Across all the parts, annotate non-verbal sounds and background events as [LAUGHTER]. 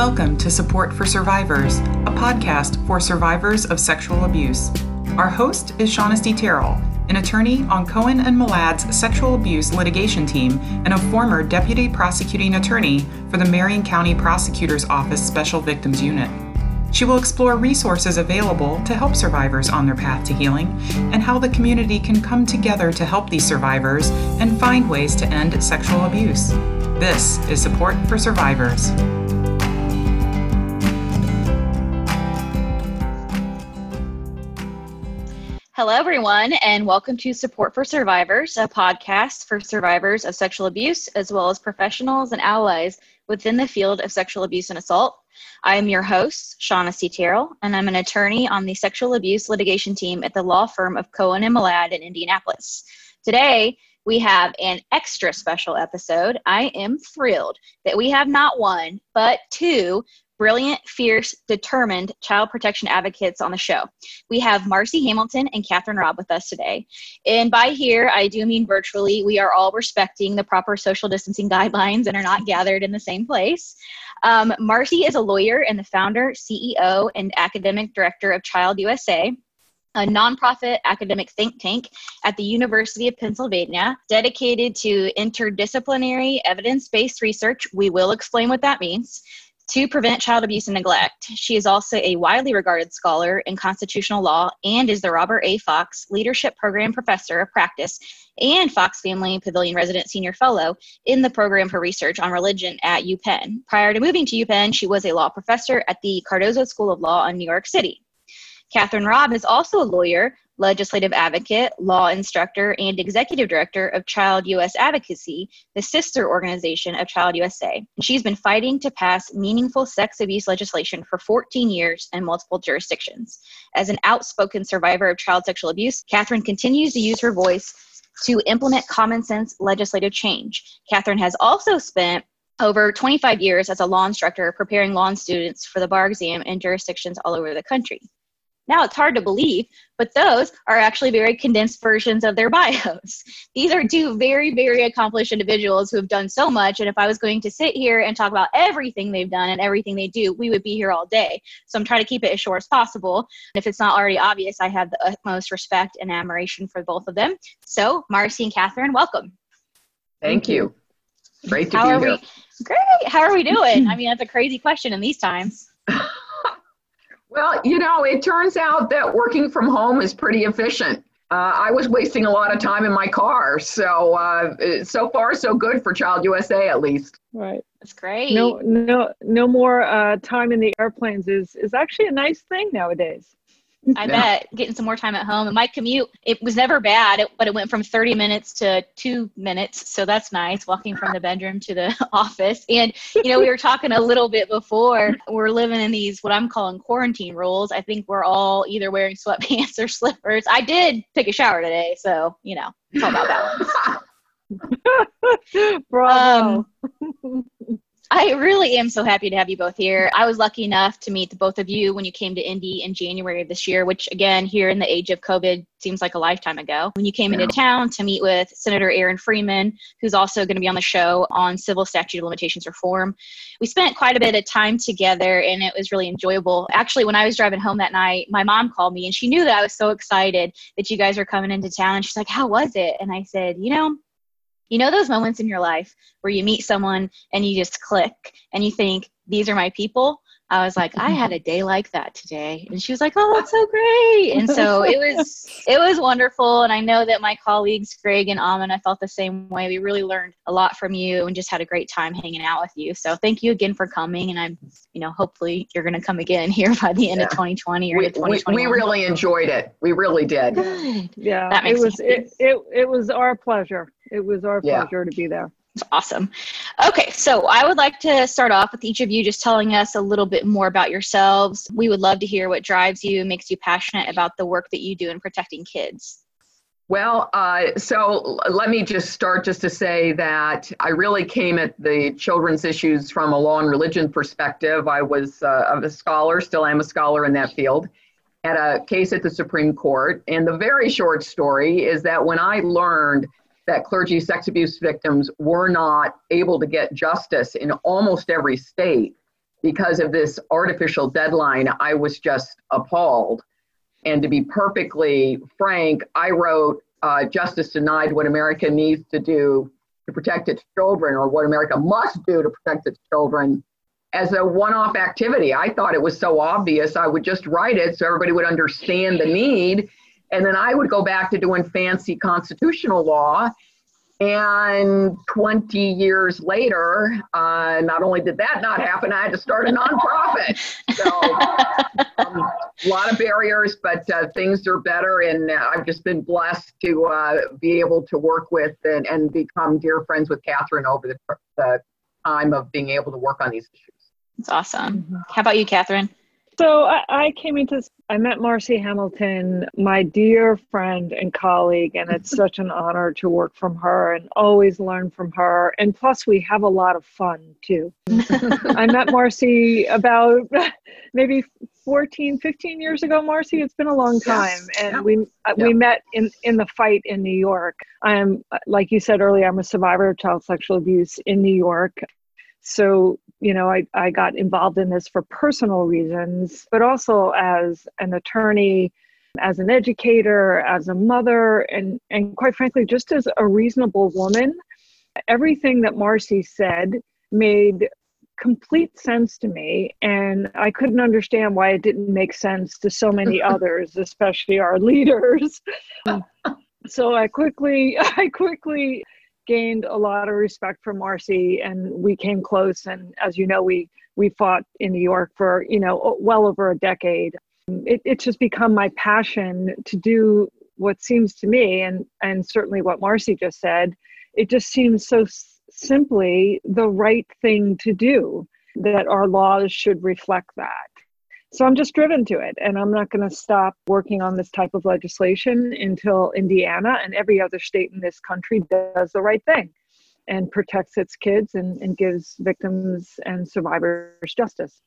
Welcome to Support for Survivors, a podcast for survivors of sexual abuse. Our host is Shaunestte Terrell, an attorney on Cohen and Malad's sexual abuse litigation team and a former deputy prosecuting attorney for the Marion County Prosecutor's Office Special Victims Unit. She will explore resources available to help survivors on their path to healing and how the community can come together to help these survivors and find ways to end sexual abuse. This is Support for Survivors. Hello, everyone, and welcome to Support for Survivors, a podcast for survivors of sexual abuse, as well as professionals and allies within the field of sexual abuse and assault. I am your host, Shaunestte Terrell, and I'm an attorney on the sexual abuse litigation team at the law firm of Cohen and Malad in Indianapolis. Today, we have an extra special episode. I am thrilled that we have not one, but two brilliant, fierce, determined child protection advocates on the show. We have Marci Hamilton and Kathryn Robb with us today. And by here, I do mean virtually. We are all respecting the proper social distancing [LAUGHS] guidelines and are not gathered in the same place. Um, Marci is a lawyer and the founder, CEO, and academic director of Child USA a nonprofit academic think tank at the University of Pennsylvania dedicated to interdisciplinary evidence based research. We will explain what that means to prevent child abuse and neglect. She is also a widely regarded scholar in constitutional law and is the Robert A. Fox Leadership Program Professor of Practice and Fox Family Pavilion Resident Senior Fellow in the Program for Research on Religion at UPenn. Prior to moving to UPenn, she was a law professor at the Cardozo School of Law in New York City. Kathryn Robb is also a lawyer legislative advocate, law instructor, and executive director of Child US Advocacy, the sister organization of Child USA. She's been fighting to pass meaningful sex abuse legislation for 14 years in multiple jurisdictions. As an outspoken survivor of child sexual abuse, Kathryn continues to use her voice to implement common sense legislative change. Kathryn has also spent over 25 years as a law instructor preparing law students for the bar exam in jurisdictions all over the country. Now it's hard to believe, but those are actually very condensed versions of their [LAUGHS] bios. These are two very, very accomplished individuals who have done so much. And if I was going to sit here and talk about everything they've done and everything they do, we would be here all day. So I'm trying to keep it as short as possible. And if it's not already obvious, I have the utmost respect and admiration for both of them. So, Marci and Kathryn, welcome. Thank you. Great to How be here. We, great. How are we doing? I mean, that's a crazy question in these times. [LAUGHS] Well, you know, it turns out that working from home is pretty efficient. Uh, I was wasting a lot of time in my car, so uh, so far so good for Child USA at least. Right, that's great. No, no, no more uh, time in the airplanes is is actually a nice thing nowadays. I bet getting some more time at home. And my commute, it was never bad, but it went from 30 minutes to two minutes. So that's nice, walking from the bedroom to the [LAUGHS] office. And, you know, we were talking a little bit before, we're living in these, what I'm calling quarantine rules. I think we're all either wearing sweatpants or [LAUGHS] slippers. I did take a shower today. So, you know, it's all about balance. [LAUGHS] Bravo. Um, I really am so happy to have you both here. I was lucky enough to meet the both of you when you came to Indy in January of this year, which again, here in the age of COVID, seems like a lifetime ago. When you came yeah. into town to meet with Senator Aaron Freeman, who's also going to be on the show on civil statute of limitations reform, we spent quite a bit of time together and it was really enjoyable. Actually, when I was driving home that night, my mom called me and she knew that I was so excited that you guys were coming into town. And she's like, How was it? And I said, You know, you know those moments in your life where you meet someone and you just click and you think these are my people I was like, I had a [LAUGHS] day like that today. And she was like, Oh, that's so great. And so it [LAUGHS] was it was wonderful. And I know that my colleagues, Greg and Amon, I felt the same way. We really learned a lot from you and just had a great time hanging out with you. So thank you again for coming. And I'm, you know, hopefully you're gonna come again [LAUGHS] here by the end yeah. of 2020 or we, 2021. We, we really enjoyed it. We really did. Good. Yeah. That makes it was it, it, it was our pleasure. It was our yeah. pleasure to be there. It's awesome. Okay, so I would like to start off with each of you just telling us a little bit more about yourselves. We would love to hear what drives you, makes you passionate about the work that you do in protecting kids. Well, uh, so let me just start just to say that I really came at the children's issues from a law and religion perspective. I was uh, a scholar, still am a scholar in that field, had a case at the Supreme Court. And the very short story is that when I learned that clergy sex abuse victims were not able to get justice in almost every state, because of this artificial deadline, I was just appalled. And to be perfectly frank, I wrote uh, Justice Denied What America Needs to Do to Protect Its Children, or What America Must Do to Protect Its Children, as a one off activity. I thought it was so obvious, I would just write it so everybody would understand the need. And then I would go back to doing fancy constitutional law and 20 years later, uh, not only did that not happen, I had to start a nonprofit. So, um, a lot of barriers, but uh, things are better. And uh, I've just been blessed to uh, be able to work with and, and become dear friends with Kathryn over the, the time of being able to work on these issues. That's awesome. Mm-hmm. How about you, Kathryn? So I, I, came into I met Marci Hamilton, my dear friend and colleague, and it's such an honor to work from her and always learn from her. And plus, we have a lot of fun too. I met Marci about [LAUGHS] maybe 14, 15 years ago. Marci, it's been a long time, yes. and yeah. we uh, yeah. we met in in the fight in New York. I'm like you said earlier, I'm a survivor of child sexual abuse in New York. So you know, I, I got involved in this for personal reasons, but also as an attorney, as an educator, as a mother, and, and quite frankly, just as a reasonable woman. Everything that Marci said made complete sense to me, and I couldn't understand why it didn't make sense to so many [LAUGHS] others, especially our leaders. Hmm. [LAUGHS] so I quickly, [LAUGHS] I quickly gained a lot of respect for Marci and we came close. And as you know, we, we fought in New York for, you know, well over a decade. It, it's just become my passion to do what seems to me, and, and certainly what Marci just said, it just seems so s- simply the right thing to do that our laws should reflect that. So I'm just driven to it, and I'm not going to stop working on this type of legislation until Indiana and every other state in this country does the right thing and protects its kids and, and gives victims and survivors justice.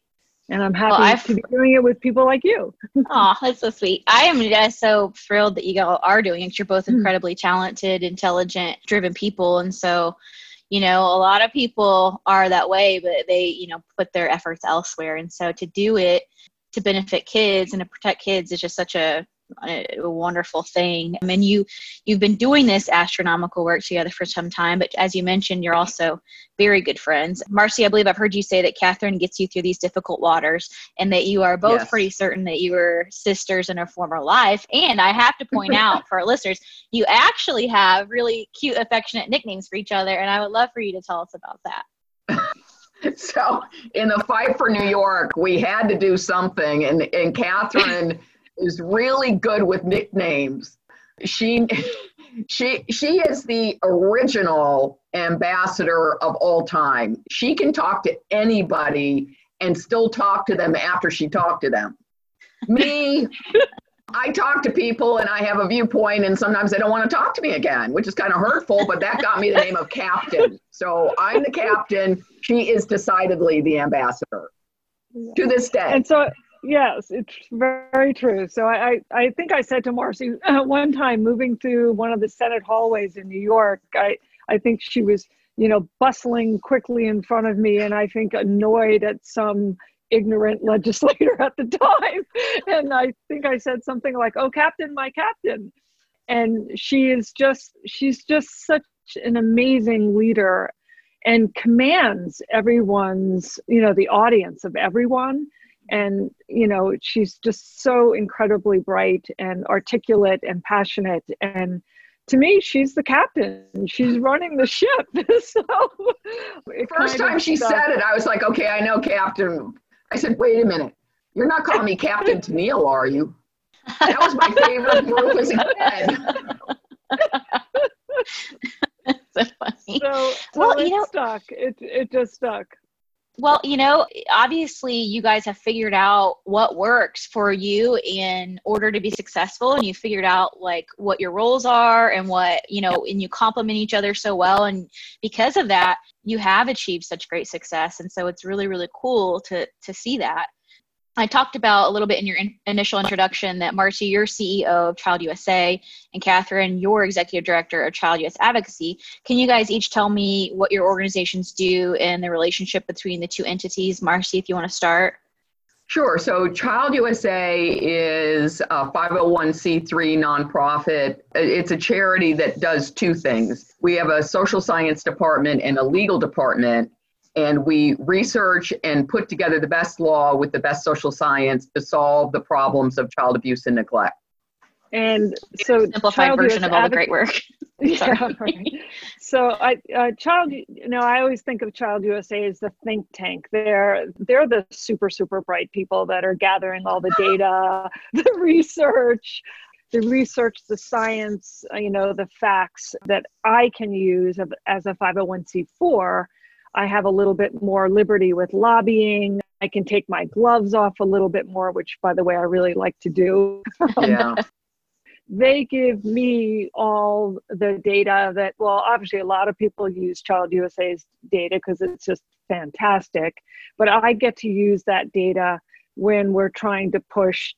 And I'm happy well, to be doing it with people like you. [LAUGHS] oh, that's so sweet. I am just so thrilled that you all are doing it. You're both hmm. incredibly talented, intelligent, driven people. And so, you know, a lot of people are that way, but they, you know, put their efforts elsewhere. And so to do it to benefit kids and to protect kids is just such a, a, wonderful thing. I mean, you you've been doing this astronomical work together for some time, but as you mentioned, you're also very good friends. Marci, I believe I've heard you say that Kathryn gets you through these difficult waters, and that you are both yes. pretty certain that you were sisters in a former life. And I have to point out for our [LAUGHS] listeners, you actually have really cute, affectionate nicknames for each other, and I would love for you to tell us about that. [LAUGHS] so in the fight for New York, we had to do something, and and Kathryn [LAUGHS] is really good with nicknames. She [LAUGHS] she she is the original ambassador of all time. She can talk to anybody and still talk to them after she talked to them. Me, I talk to people and I have a viewpoint, and sometimes they don't want to talk to me again, which is kind of hurtful, but that got me the name of captain. So I'm the captain. She is decidedly the ambassador to this day. And so, yes, it's very true. So I, I, think I said to Marci uh, [LAUGHS] one time moving through one of the Senate hallways in New York, I, I think she was, you know, bustling quickly in front of me and I think annoyed at some ignorant legislator at the time. [LAUGHS] And I think I said something like, Oh, Captain, my Captain. And she is just, she's just such an amazing leader and commands everyone's, you know, the audience of everyone. And, you know, she's just so incredibly bright and articulate and passionate. And to me, she's the captain. She's running the ship. [LAUGHS] so [LAUGHS] first time she said it, I was like, okay, I know captain. I said, wait a minute. You're not calling me Captain Tennille, are you? That was my favorite group as a kid. so funny. So, so well, it you know, stuck. It it just stuck. Well, you know, obviously you guys have figured out what works for you in order to be successful and you figured out like what your roles are and what, you know, and you complement each other so well and because of that, you have achieved such great success and so it's really really cool to to see that. I talked about a little bit in your in- initial introduction that Marci, you're CEO of Child USA, and Kathryn, you're executive director of Child US Advocacy. Can you guys each tell me what your organizations do and the relationship between the two entities? Marci, if you want to start. Sure. So Child USA is a 501c3 nonprofit. It's a charity that does two things. We have a social science department and a legal department, and we research and put together the best law with the best social science to solve the problems of child abuse and neglect. And so, simplified version of all the great work. [LAUGHS] [LAUGHS] yeah, right. So, I uh, child, you know, I always think of Child USA as the think tank. They're they're the super super bright people that are gathering all the data, [LAUGHS] the research, the research, the science, uh, you know, the facts that I can use as a 501c4 I have a little bit more liberty with lobbying. I can take my gloves off a little bit more, which, by the way, I really like to do. [LAUGHS] Um, yeah. they give me all the data that, well, obviously, a lot of people use Child USA's data because it's just fantastic. But I get to use that data when we're trying to push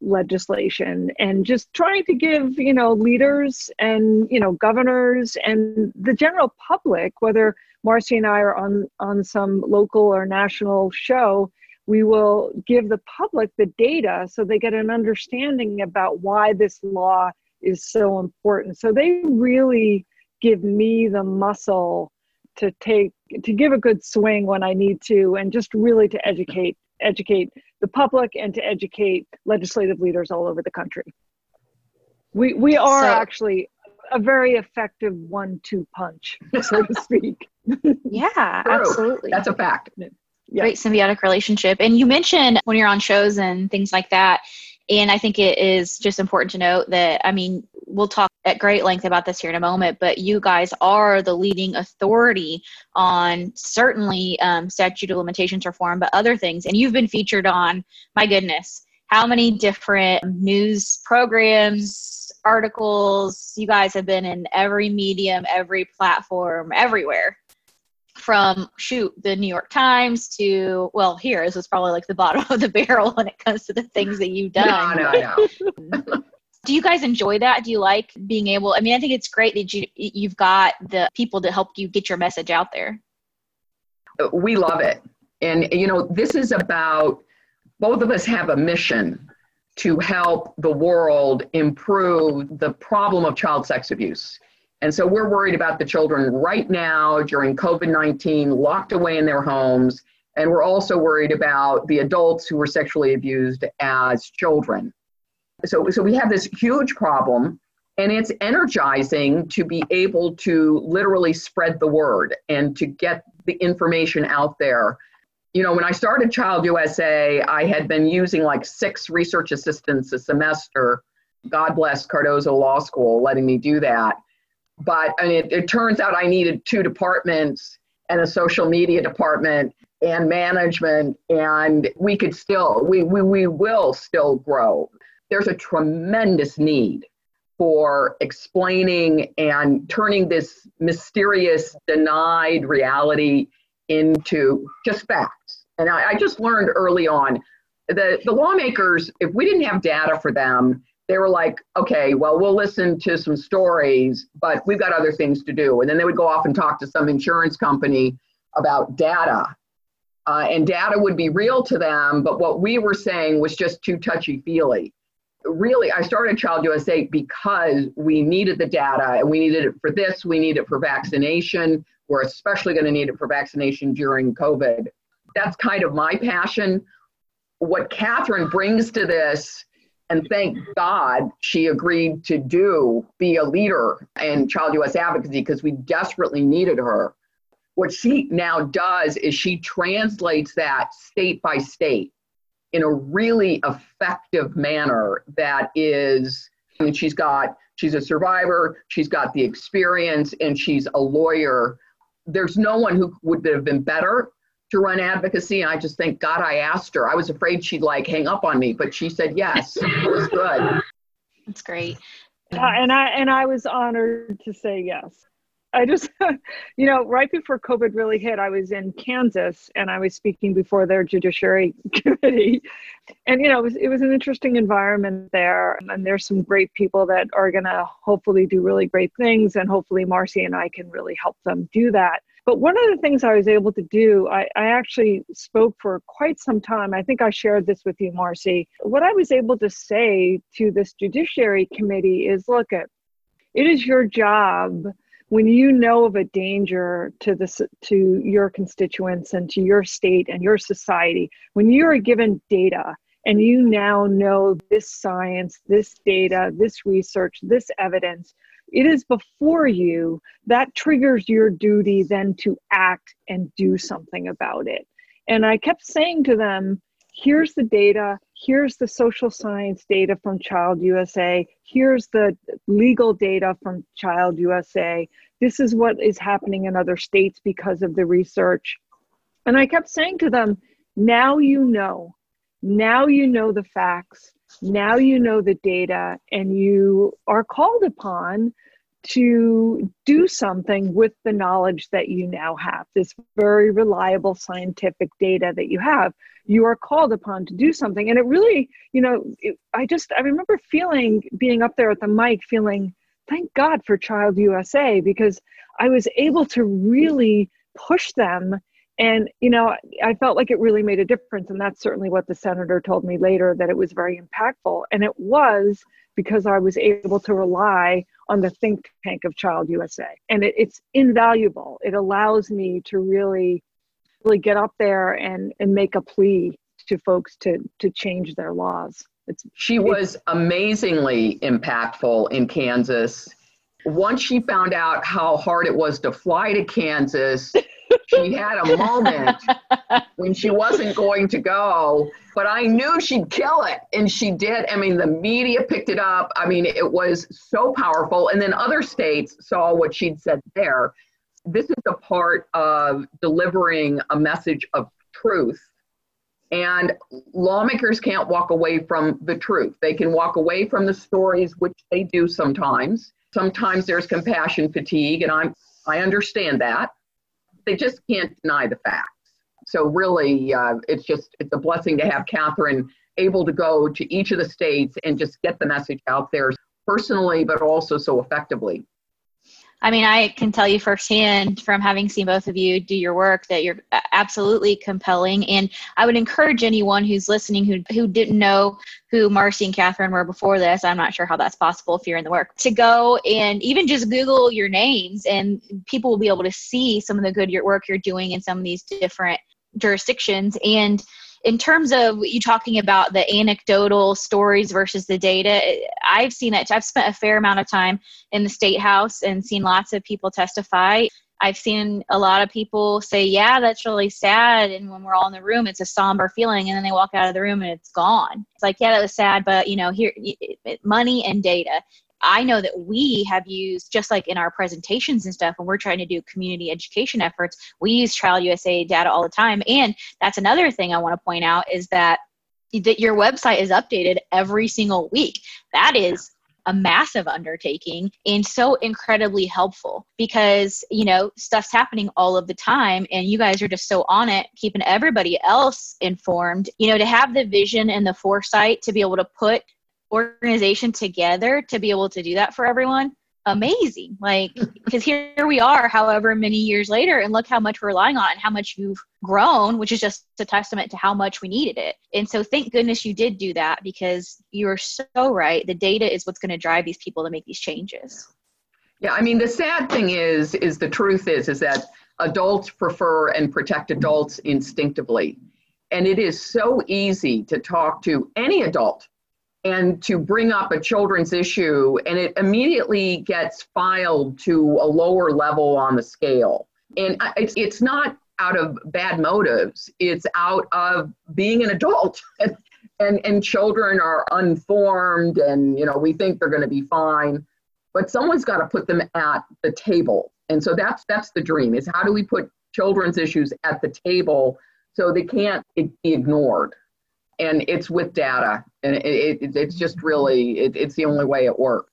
legislation and just trying to give you know leaders and you know governors and the general public whether marci and i are on on some local or national show we will give the public the data so they get an understanding about why this law is so important so they really give me the muscle to take to give a good swing when i need to and just really to educate educate the public and to educate legislative leaders all over the country. We, we are so, actually a very effective one two punch, so to speak. [LAUGHS] yeah, True. absolutely. That's a fact. Yeah. Great symbiotic relationship. And you mentioned when you're on shows and things like that. And I think it is just important to note that, I mean, we'll talk at great length about this here in a moment, but you guys are the leading authority on certainly um, statute of limitations reform, but other things. And you've been featured on, my goodness, how many different news programs, articles? You guys have been in every medium, every platform, everywhere. From shoot the New York Times to well, here this is probably like the bottom [LAUGHS] of the barrel when it comes to the things that you've done. No, no, no. [LAUGHS] do you guys enjoy that do you like being able i mean i think it's great that you you've got the people to help you get your message out there we love it and you know this is about both of us have a mission to help the world improve the problem of child sex abuse and so we're worried about the children right now during covid-19 locked away in their homes and we're also worried about the adults who were sexually abused as children so, so we have this huge problem, and it's energizing to be able to literally spread the word and to get the information out there. You know, when I started Child USA, I had been using like six research assistants a semester. God bless Cardozo Law School letting me do that. But and it, it turns out I needed two departments and a social media department and management and we could still we, we, we will still grow there's a tremendous need for explaining and turning this mysterious, denied reality into just facts. And I, I just learned early on that the lawmakers, if we didn't have data for them, they were like, okay, well, we'll listen to some stories, but we've got other things to do. And then they would go off and talk to some insurance company about data. Uh, and data would be real to them, but what we were saying was just too touchy feely really, I started Child USA because we needed the data and we needed it for this, we need it for vaccination. We're especially going to need it for vaccination during COVID. That's kind of my passion. What Kathryn brings to this, and thank God she agreed to do, be a leader in Child US advocacy because we desperately needed her. What she now does is she translates that state by state in a really effective manner that is I mean she's got she's a survivor, she's got the experience and she's a lawyer. There's no one who would have been better to run advocacy. And I just thank God I asked her. I was afraid she'd like hang up on me, but she said yes. it was good. That's great. Uh, and I and I was honored to say yes. I just, [LAUGHS] you know, right before COVID really hit, I was in Kansas and I was speaking before their Judiciary [LAUGHS] Committee. And, you know, it was, it was an interesting environment there. And there's some great people that are going to hopefully do really great things. And hopefully Marci and I can really help them do that. But one of the things I was able to do, I, I, actually spoke for quite some time. I think I shared this with you, Marci. What I was able to say to this Judiciary Committee is look, at it is your job when you know of a danger to this to your constituents and to your state and your society when you are given data and you now know this science this data this research this evidence it is before you that triggers your duty then to act and do something about it. And i kept saying to them here's the data here's the social science data from Child USA, here's the legal data from Child USA, this is what is happening in other states because of the research. And I kept saying to them, now you know, now you know the facts, now you know the data, and you are called upon to do something with the knowledge that you now have, this very reliable scientific data that you have. You are called upon to do something. And it really, you know, it, I just, I remember feeling, being up there at the mic, feeling, thank God for Child USA, because I was able to really push them. And, you know, I felt like it really made a difference. And that's certainly what the senator told me later that it was very impactful. And it was because I was able to rely on the think tank of Child USA. And it, it's invaluable. It allows me to really, really get up there and, and make a plea to folks to, to change their laws. It's, she was amazingly impactful in Kansas. Once she found out how hard it was to fly to Kansas, [LAUGHS] she had a moment [LAUGHS] when she wasn't going to go, but I knew she'd kill it. And she did. I mean, the media picked it up. I mean, it was so powerful. And then other states saw what she'd said there. This is a part of delivering a message of truth. And lawmakers can't walk away from the truth. They can walk away from the stories, which they do sometimes. Sometimes there's compassion fatigue, and I'm I understand that they just can't deny the facts. So really, uh, it's just it's a blessing to have Kathryn able to go to each of the states and just get the message out there personally, but also so effectively. I mean, I can tell you firsthand from having seen both of you do your work that you're absolutely compelling. And I would encourage anyone who's listening who, who didn't know who Marci and Kathryn were before this, I'm not sure how that's possible if you're in the work, to go and even just Google your names and people will be able to see some of the good work you're doing in some of these different jurisdictions. And in terms of you talking about the anecdotal stories versus the data, I've seen that. I've spent a fair amount of time in the state house and seen lots of people testify. I've seen a lot of people say, "Yeah, that's really sad," and when we're all in the room, it's a somber feeling, and then they walk out of the room and it's gone. It's like, "Yeah, that was sad, but you know, here, money and data." I know that we have used, just like in our presentations and stuff, when we're trying to do community education efforts, we use Child USA data all the time. And that's another thing I want to point out is that that your website is updated every single week. That is a massive undertaking and so incredibly helpful because you know stuff's happening all of the time and you guys are just so on it keeping everybody else informed you know to have the vision and the foresight to be able to put organization together to be able to do that for everyone amazing. Like [LAUGHS] because here we are however many years later and look how much we're relying on and how much you've grown which is just a testament to how much we needed it. And so thank goodness you did do that because you're so right. The data is what's going to drive these people to make these changes. Yeah i mean the sad thing is is the truth is is that adults prefer and protect adults instinctively. And it is so easy to talk to any adult and to bring up a children's issue, and it immediately gets filed to a lower level on the scale. And it's, it's not out of bad motives, it's out of being an adult. [LAUGHS] and, and, and children are unformed, and you know we think they're going to be fine, but someone's got to put them at the table. And so that's that's the dream: is how do we put children's issues at the table so they can't be ignored and it's with data and it, it, it's just really it, it's the only way it works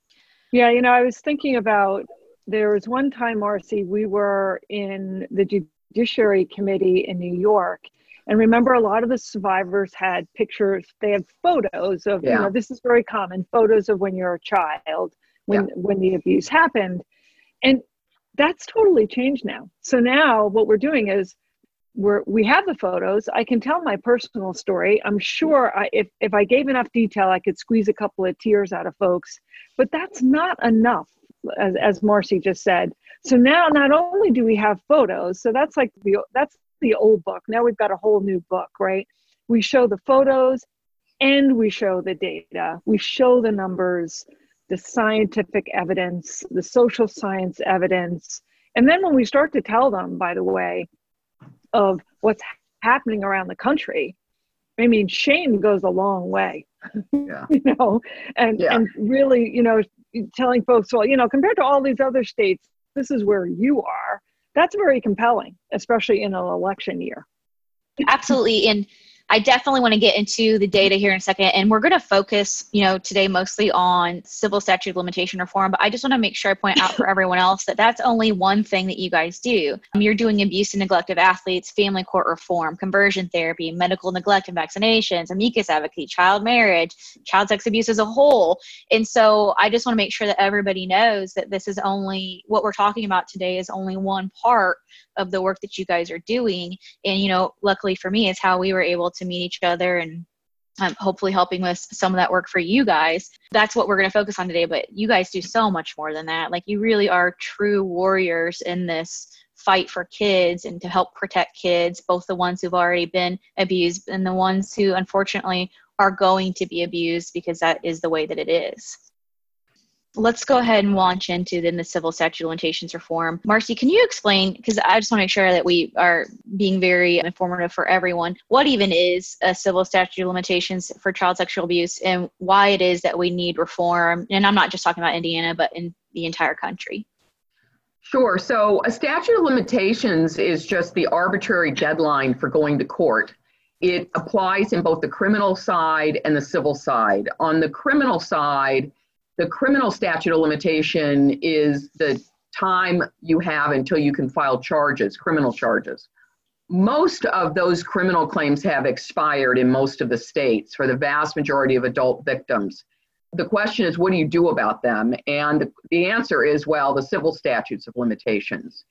yeah you know i was thinking about there was one time, Marci, we were in the Judiciary Committee in New York. And remember, a lot of the survivors had pictures, they had photos of, yeah. you know, this is very common photos of when you're a child, when, yeah. when the abuse happened. And that's totally changed now. So now what we're doing is we're, we have the photos. I can tell my personal story. I'm sure I, if, if I gave enough detail, I could squeeze a couple of tears out of folks, but that's not enough, as, as Marci just said. So now not only do we have photos, so that's like the, that's the old book. Now we've got a whole new book, right? We show the photos and we show the data. We show the numbers, the scientific evidence, the social science evidence. And then when we start to tell them, by the way, of what's happening around the country, I mean, shame goes a long way. Yeah. [LAUGHS] you know, and yeah. and really, you know, telling folks, well, you know, compared to all these other states, this is where you are. That's very compelling, especially in an election year. Absolutely. And I definitely want to get into the data here in a second, and we're going to focus, you know, today mostly on civil statute of limitation reform. But I just want to make sure I point out for [LAUGHS] everyone else that that's only one thing that you guys do. Um, you're doing abuse and neglect of athletes, family court reform, conversion therapy, medical neglect and vaccinations, amicus advocacy, child marriage, child sex abuse as a whole. And so I just want to make sure that everybody knows that this is only what we're talking about today is only one part of the work that you guys are doing. And you know, luckily for me, it's how we were able to meet each other and um, hopefully helping with some of that work for you guys. That's what we're going to focus on today. But you guys do so much more than that. Like you really are true warriors in this fight for kids and to help protect kids, both the ones who've already been abused and the ones who unfortunately are going to be abused because that is the way that it is let's go ahead and launch into then the civil statute limitations reform. Marci, can you explain, because I just want to make sure that we are being very informative for everyone, what even is a civil statute of limitations for child sexual abuse and why it is that we need reform? And I'm not just talking about Indiana, but in the entire country. Sure. So a statute of limitations is just the arbitrary deadline for going to court. It applies in both the criminal side and the civil side. On the criminal side, the criminal statute of limitation is the time you have until you can file charges, criminal charges. Most of those criminal claims have expired in most of the states for the vast majority of adult victims. The question is, what do you do about them? And the answer is, well, the civil statutes of limitations.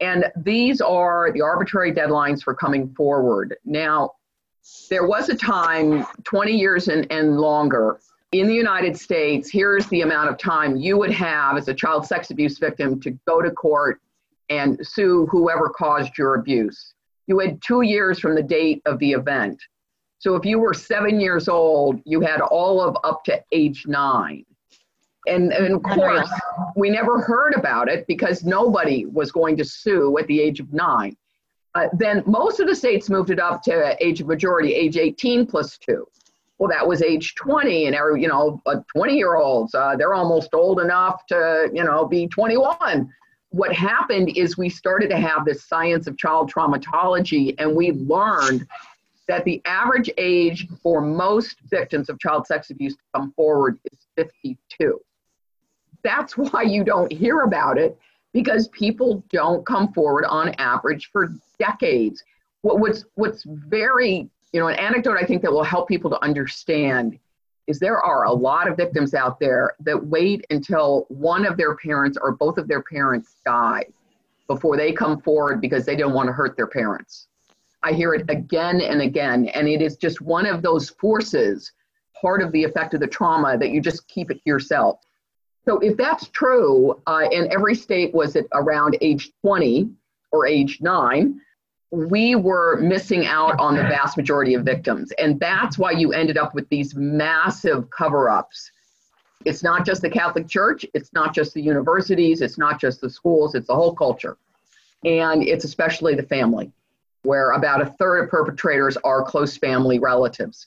And these are the arbitrary deadlines for coming forward. Now, there was a time 20 years and, and longer in the United States, here's the amount of time you would have as a child sex abuse victim to go to court and sue whoever caused your abuse. You had two years from the date of the event. So if you were seven years old, you had all of up to age nine. And, and of course, we never heard about it because nobody was going to sue at the age of nine. Uh, then most of the states moved it up to age of majority, age 18 plus two well, that was age 20, and every, you know, 20 year olds, uh, they're almost old enough to, you know, be 21. What happened is we started to have this science of child traumatology, and we learned that the average age for most victims of child sex abuse to come forward is 52. That's why you don't hear about it because people don't come forward on average for decades. What, what's, what's very you know, an anecdote I think that will help people to understand is there are a lot of victims out there that wait until one of their parents or both of their parents die before they come forward because they don't want to hurt their parents. I hear it again and again, and it is just one of those forces, part of the effect of the trauma, that you just keep it to yourself. So, if that's true, uh, every state was at around age 20 or age nine, we were missing out on the vast majority of victims. And that's why you ended up with these massive cover ups. It's not just the Catholic Church, it's not just the universities, it's not just the schools, it's the whole culture. And it's especially the family, where about a third of perpetrators are close family relatives.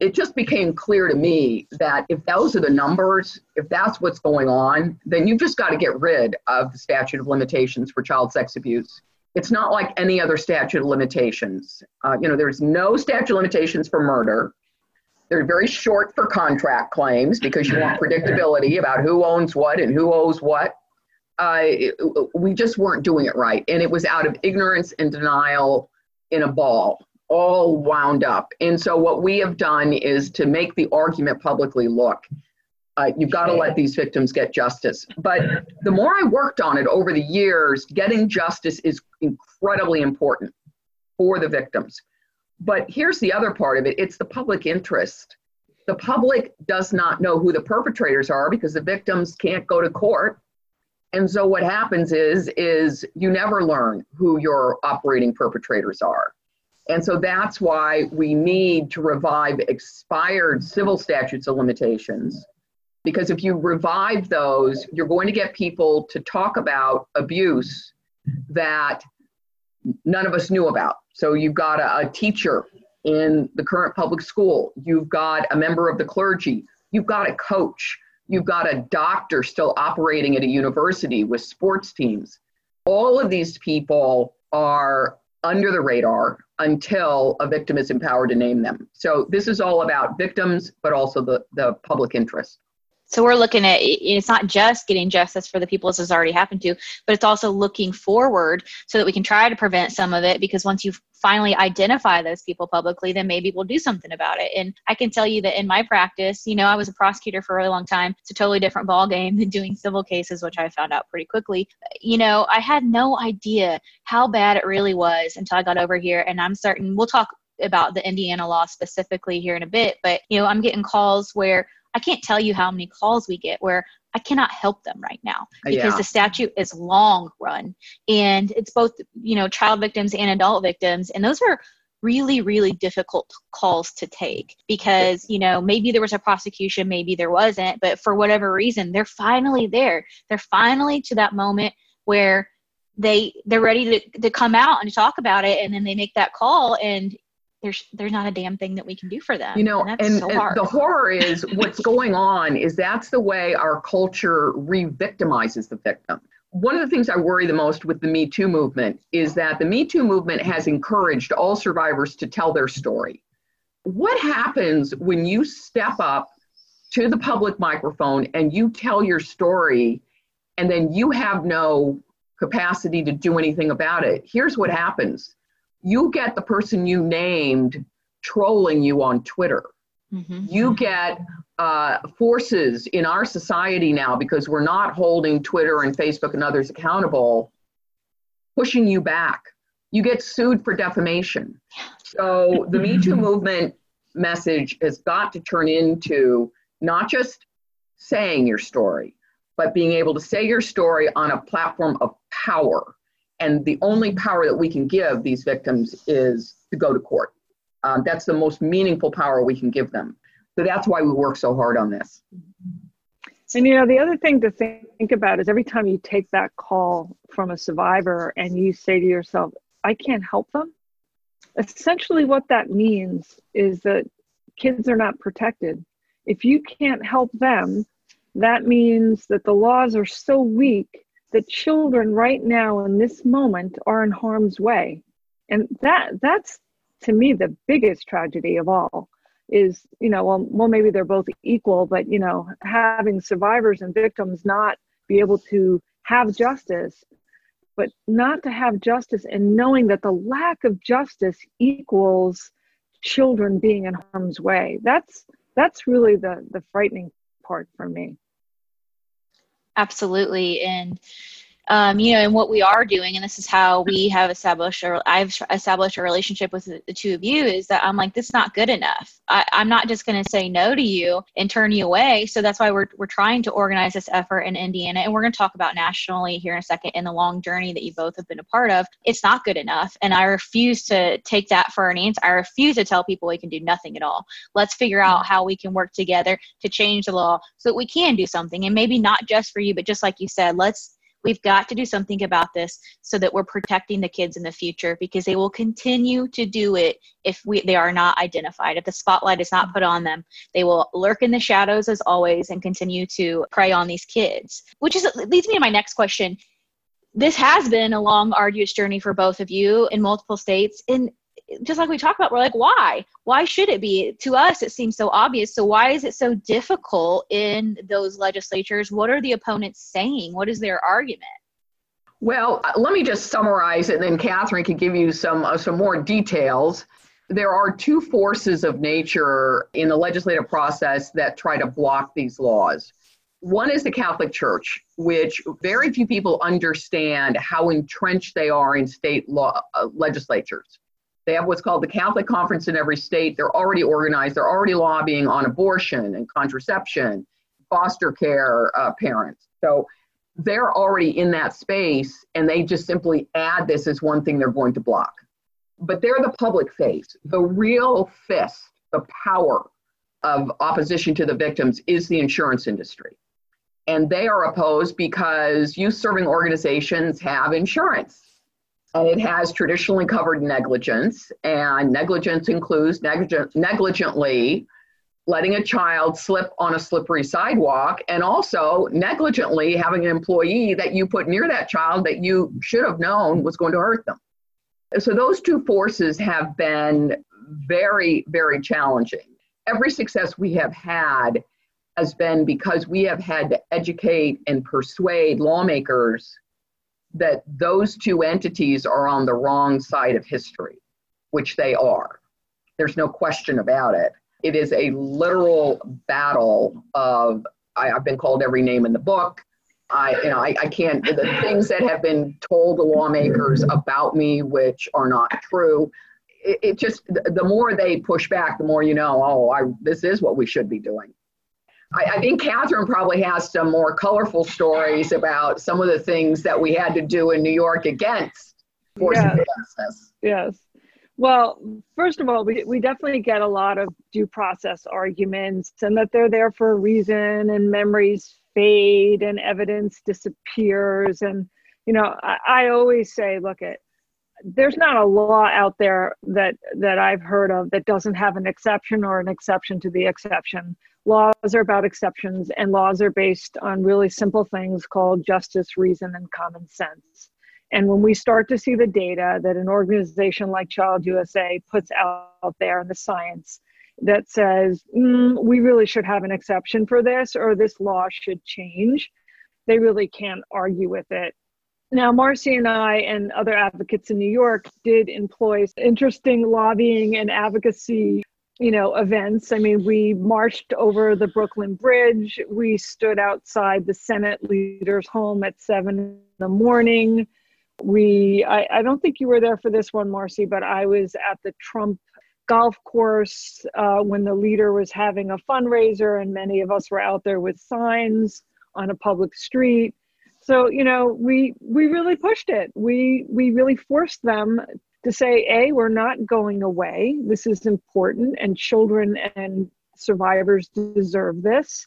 It just became clear to me that if those are the numbers, if that's what's going on, then you've just got to get rid of the statute of limitations for child sex abuse it's not like any other statute of limitations. Uh, you know, there's no statute of limitations for murder. They're very short for contract claims because you want predictability about who owns what and who owes what. uh, we just weren't doing it right. And it was out of ignorance and denial in a ball, all wound up. And so, what we have done is to make the argument publicly look, uh, you've got to let these victims get justice. But the more I worked on it over the years, getting justice is incredibly important for the victims. But here's the other part of it it's the public interest. The public does not know who the perpetrators are because the victims can't go to court. And so what happens is is you never learn who your operating perpetrators are. And so that's why we need to revive expired civil statutes of limitations. Because if you revive those, you're going to get people to talk about abuse that none of us knew about. So you've got a, a teacher in the current public school, you've got a member of the clergy, you've got a coach, you've got a doctor still operating at a university with sports teams. All of these people are under the radar until a victim is empowered to name them. So this is all about victims, but also the, the public interest. So we're looking at it's not just getting justice for the people this has already happened to, but it's also looking forward so that we can try to prevent some of it. Because once you finally identify those people publicly, then maybe we'll do something about it. And I can tell you that in my practice, you know, I was a prosecutor for a really long time. It's a totally different ball game [LAUGHS] than doing civil cases, which I found out pretty quickly. You know, I had no idea how bad it really was until I got over here, and I'm certain we'll talk about the Indiana law specifically here in a bit, but you know, I'm getting calls where I can't tell you how many calls we get where I cannot help them right now uh, because yeah. the statute is long run and it's both, you know, child victims and adult victims. And those are really, really difficult calls to take because, you know, maybe there was a prosecution, maybe there wasn't, but for whatever reason, they're finally there. They're finally to that moment where they they're ready to, to come out and talk about it and then they make that call and there's there's not a damn thing that we can do for them. You know, and, and, so and the horror is [LAUGHS] what's going on is that's the way our culture re-victimizes the victim. One of the things I worry the most with the Me Too movement is that the Me Too movement has encouraged all survivors to tell their story. What happens when you step up to the public microphone and you tell your story and then you have no capacity to do anything about it? Here's what happens you get the person you named trolling you on Twitter. Mm-hmm. You get uh, forces in our society now because we're not holding Twitter and Facebook and others accountable, pushing you back. You get sued for defamation. So the Me Too [LAUGHS] movement message has got to turn into not just saying your story, but being able to say your story on a platform of power and the only power that we can give these victims is to go to court. Um, that's the most meaningful power we can give them. So that's why we work so hard on this. And you know, the other thing to think about is every time you take that call from a survivor and you say to yourself, I can't help them, essentially what that means is that kids are not protected. If you can't help them, that means that the laws are so weak that children right now in this moment are in harm's way. And that that's to me the biggest tragedy of all is you know well, well maybe they're both equal but you know having survivors and victims not be able to have justice but not to have justice and knowing that the lack of justice equals children being in harm's way. That's that's really the the frightening part for me Absolutely. And um, you know, and what we are doing, and this is how we have established, or I've established a relationship with the, two of you, is that I'm like, this is not good enough. I, am not just going to say no to you and turn you away. So that's why we're we're trying to organize this effort in Indiana, and we're going to talk about nationally here in a second in the long journey that you both have been a part of. It's not good enough, and I refuse to take that for an answer. I refuse to tell people we can do nothing at all. Let's figure out how we can work together to change the law so that we can do something, and maybe not just for you, but just like you said, let's We've got to do something about this so that we're protecting the kids in the future because they will continue to do it if we they are not identified. If the spotlight is not put on them, they will lurk in the shadows as always and continue to prey on these kids. Which is leads me to my next question. This has been a long, arduous journey for both of you in multiple states. And just like we talked about, we're like, why? Why should it be? To us, it seems so obvious. So why is it so difficult in those legislatures? What are the opponents saying? What is their argument? Well, uh, let me just summarize and then Kathryn can give you some uh, some more details. There are two forces of nature in the legislative process that try to block these laws. One is the Catholic Church, which very few people understand how entrenched they are in state law uh, legislatures. They have what's called the Catholic Conference in every state. They're already organized. They're already lobbying on abortion and contraception, foster care uh, parents. So they're already in that space, and they just simply add this as one thing they're going to block. But they're the public face. The real fist, the power of opposition to the victims is the insurance industry and they are opposed because youth serving organizations have insurance. It has traditionally covered negligence, and negligence includes negligent, negligently letting a child slip on a slippery sidewalk, and also negligently having an employee that you put near that child that you should have known was going to hurt them. So, those two forces have been very, very challenging. Every success we have had has been because we have had to educate and persuade lawmakers that those two entities are on the wrong side of history, which they are. There's no question about it. It is a literal battle of, I, have been called every name in the book. I, you know, I, I can't, the things that have been told to lawmakers about me, which are not true, it, it just, the more they push back, the more you know, oh, I, this is what we should be doing. I, I, think Kathryn probably has some more colorful stories about some of the things that we had to do in New York against forcing yes. Yes. Well, first of all, we, we definitely get a lot of due process arguments and that they're there for a reason and memories fade and evidence disappears. And, you know, I, I always say, look at there's not a law out there that that I've heard of that doesn't have an exception or an exception to the exception. Laws are about exceptions and laws are based on really simple things called justice reason and common sense. And when we start to see the data that an organization like child usa puts out there in the science that says mm, we really should have an exception for this or this law should change they really can't argue with it now, Marci and I and other advocates in New York did employ interesting lobbying and advocacy you know events. I mean we marched over the brooklyn bridge. We stood outside the senate leader's home at seven in the morning. We I, I don't think you were there for this one marci but i was at the trump golf course uh, when the leader was having a fundraiser and many of us were out there with signs on a public street so you know we we really pushed it we we really forced them to say, A, we're not going away. This is important, and children and survivors deserve this.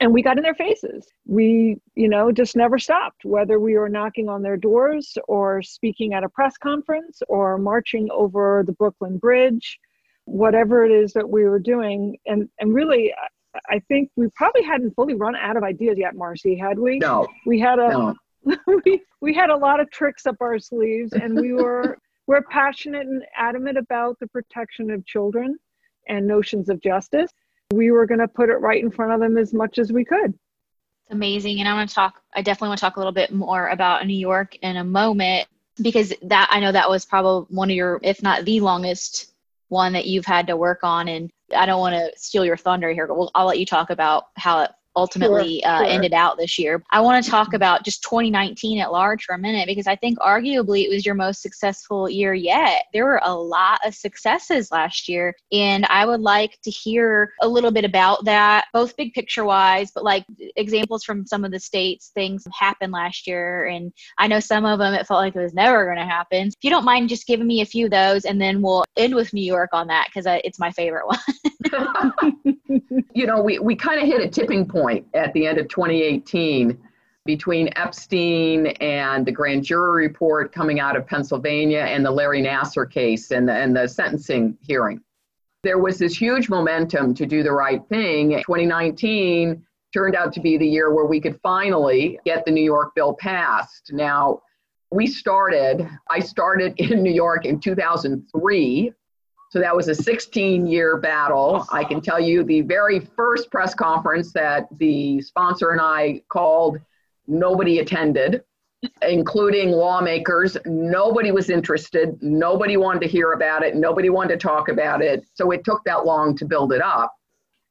And we got in their faces. We, you know, just never stopped, whether we were knocking on their doors or speaking at a press conference or marching over the Brooklyn Bridge, whatever it is that we were doing. And, and really, I think we probably hadn't fully run out of ideas yet, Marci, had we? No. We had a. No. [LAUGHS] we, we had a lot of tricks up our sleeves and we were [LAUGHS] we're passionate and adamant about the protection of children and notions of justice. We were going to put it right in front of them as much as we could. It's amazing. And I want to talk, I definitely want to talk a little bit more about New York in a moment because that, I know that was probably one of your, if not the longest one that you've had to work on. And I don't want to steal your thunder here, but we'll, I'll let you talk about how it ultimately sure, uh, sure. ended out this year. I want to talk about just 2019 at large for a minute because I think arguably it was your most successful year yet. There were a lot of successes last year, and I would like to hear a little bit about that, both big picture wise, but like examples from some of the states, things happened last year. And I know some of them it felt like it was never going to happen. If you don't mind just giving me a few of those, and then we'll end with New York on that because it's my favorite one. [LAUGHS] [LAUGHS] you know, we, we kind of hit a tipping point at the end of 2018 between Epstein and the grand jury report coming out of Pennsylvania and the Larry Nassar case and the, and the sentencing hearing. There was this huge momentum to do the right thing. 2019 turned out to be the year where we could finally get the New York bill passed. Now, we started, I started [LAUGHS] in New York in 2003 So that was a 16 year battle. I can tell you the very first press conference that the sponsor and I called, nobody attended, including lawmakers. Nobody was interested. Nobody wanted to hear about it. Nobody wanted to talk about it. So it took that long to build it up.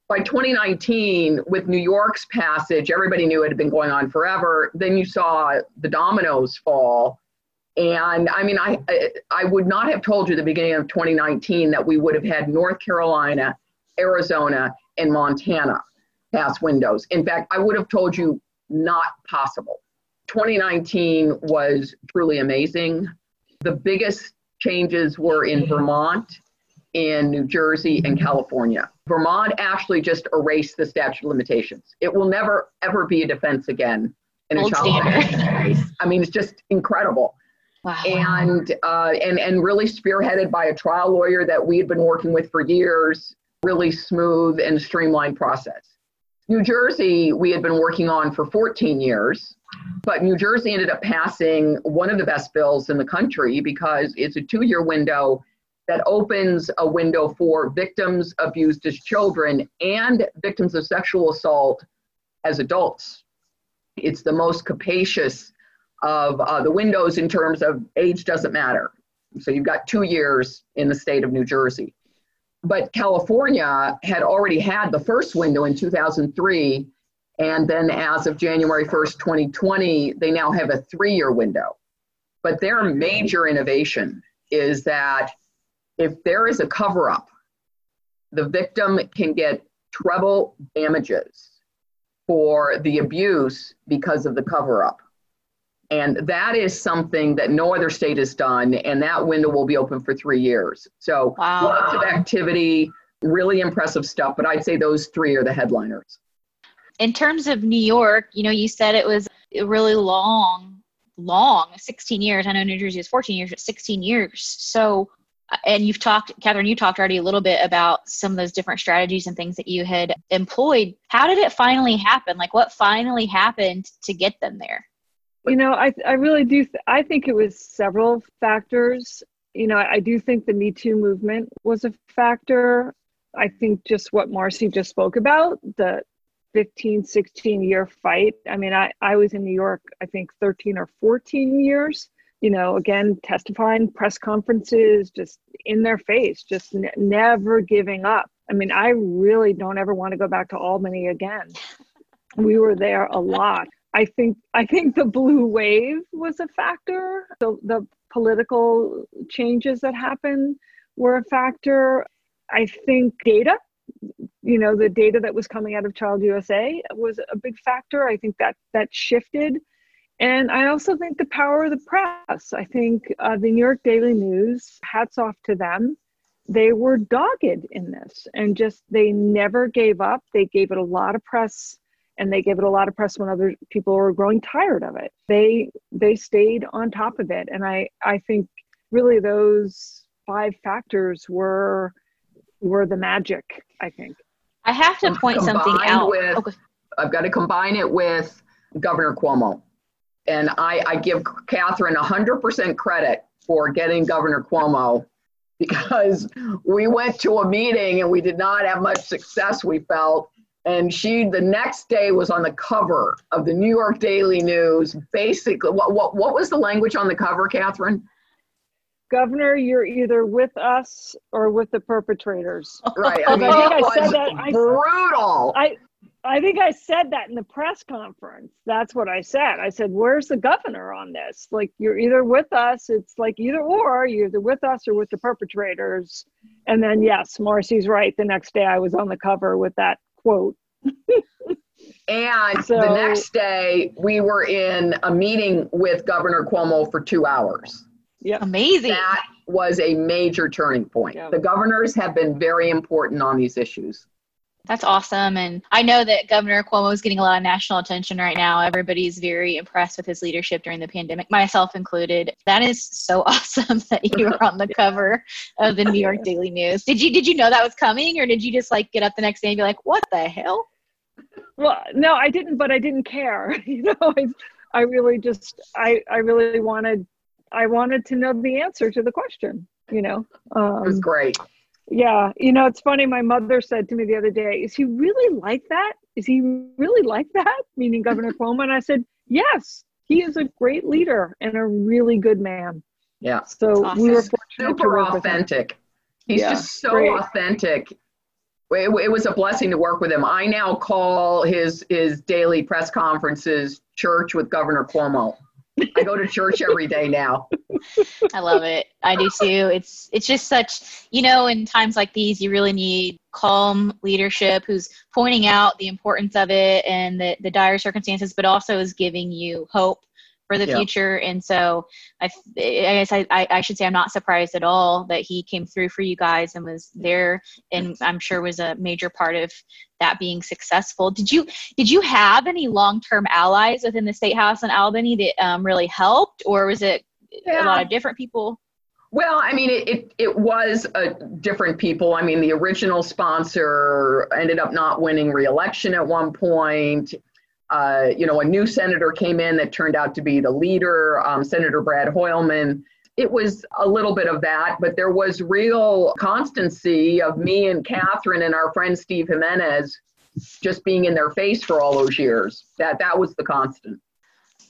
By 2019, with New York's passage, everybody knew it had been going on forever. Then you saw the dominoes fall and I mean, I, I would not have told you the beginning of 2019 that we would have had North Carolina, Arizona, and Montana pass windows. In fact, I would have told you not possible. 2019 was truly amazing. The biggest changes were in Vermont, in New Jersey, and California. Vermont actually just erased the statute of limitations. It will never, ever be a defense again in a child case. I mean, it's just incredible. Wow. And, uh, and, and really spearheaded by a trial lawyer that we had been working with for years, really smooth and streamlined process. New Jersey, we had been working on for 14 years, but New Jersey ended up passing one of the best bills in the country because it's a two year window that opens a window for victims abused as children and victims of sexual assault as adults. It's the most capacious of uh, the windows in terms of age doesn't matter. So you've got two years in the state of New Jersey. But California had already had the first window in 2003. And then as of January 1st, 2020, they now have a three year window. But their major innovation is that if there is a cover up, the victim can get treble damages for the abuse because of the cover up. And that is something that no other state has done. And that window will be open for three years. So wow. lots of activity, really impressive stuff. But I'd say those three are the headliners. In terms of New York, you know, you said it was really long, long, 16 years. I know New Jersey is 14 years, but 16 years. So, and you've talked, Kathryn, you talked already a little bit about some of those different strategies and things that you had employed. How did it finally happen? Like, what finally happened to get them there? You know, I I really do. Th- I think it was several factors. You know, I, I do think the Me Too movement was a factor. I think just what Marci just spoke about, the 15, 16 year fight. I mean, I, I was in New York, I think 13 or 14 years, you know, again, testifying, press conferences, just in their face, just n- never giving up. I mean, I really don't ever want to go back to Albany again. We were there a lot. I think I think the blue wave was a factor. The the political changes that happened were a factor. I think data, you know, the data that was coming out of Child USA was a big factor. I think that that shifted. And I also think the power of the press. I think uh, the New York Daily News, hats off to them. They were dogged in this and just they never gave up. They gave it a lot of press and they gave it a lot of press when other people were growing tired of it. They they stayed on top of it, and I I think really those five factors were were the magic. I think. I have to point something out. With, okay. I've got to combine it with Governor Cuomo, and I I give Kathryn hundred percent credit for getting Governor Cuomo because we went to a meeting and we did not have much success. We felt and she the next day was on the cover of the New York Daily News. Basically, what what what was the language on the cover, Kathryn? Governor, you're either with us or with the perpetrators. Right. I, mean, I think I said that. Brutal. I I think I said that in the press conference. That's what I said. I said, "Where's the governor on this? Like, you're either with us. It's like either or. You're either with us or with the perpetrators." And then, yes, Marci's right. The next day, I was on the cover with that quote. and so, the next day, we were in a meeting with Governor Cuomo for two hours. Yeah, amazing. That was a major turning point. Yeah. The governors have been very important on these issues. That's awesome. And I know that Governor Cuomo is getting a lot of national attention right now. Everybody's very impressed with his leadership during the pandemic, myself included. That is so [LAUGHS] awesome that you were on the [LAUGHS] cover of the New York Daily News. Did you did you know that was coming or did you just like get up the next day and be like, what the hell? Well, no, I didn't, but I didn't care. [LAUGHS] You know, I, I really just I I really wanted I wanted to know the answer to the question, you know. Um, it was great Yeah, you know, it's funny. My mother said to me the other day, "Is he really like that? Is he really like that?" [LAUGHS] Meaning Governor [LAUGHS] Cuomo, and I said, "Yes, he is a great leader and a really good man." Yeah. So awesome. we were fortunate super authentic. He's yeah, just so great. authentic. It, it, was a blessing to work with him. I now call his his daily press conferences church with Governor Cuomo. I go to church every day now. I love it. I do too. It's it's just such you know, in times like these you really need calm leadership who's pointing out the importance of it and the, the dire circumstances, but also is giving you hope for the yeah. future. And so I, I guess I, I should say I'm not surprised at all that he came through for you guys and was there and I'm sure was a major part of that being successful. Did you did you have any long term allies within the state house in Albany that um, really helped or was it yeah. a lot of different people? Well, I mean, it, it, it was a different people. I mean, the original sponsor ended up not winning reelection at one point. Uh, you know, a new senator came in that turned out to be the leader, um, Senator Brad Hoylman. It was a little bit of that, but there was real constancy of me and Catherine and our friend Steve Jimenez just being in their face for all those years. That that was the constant.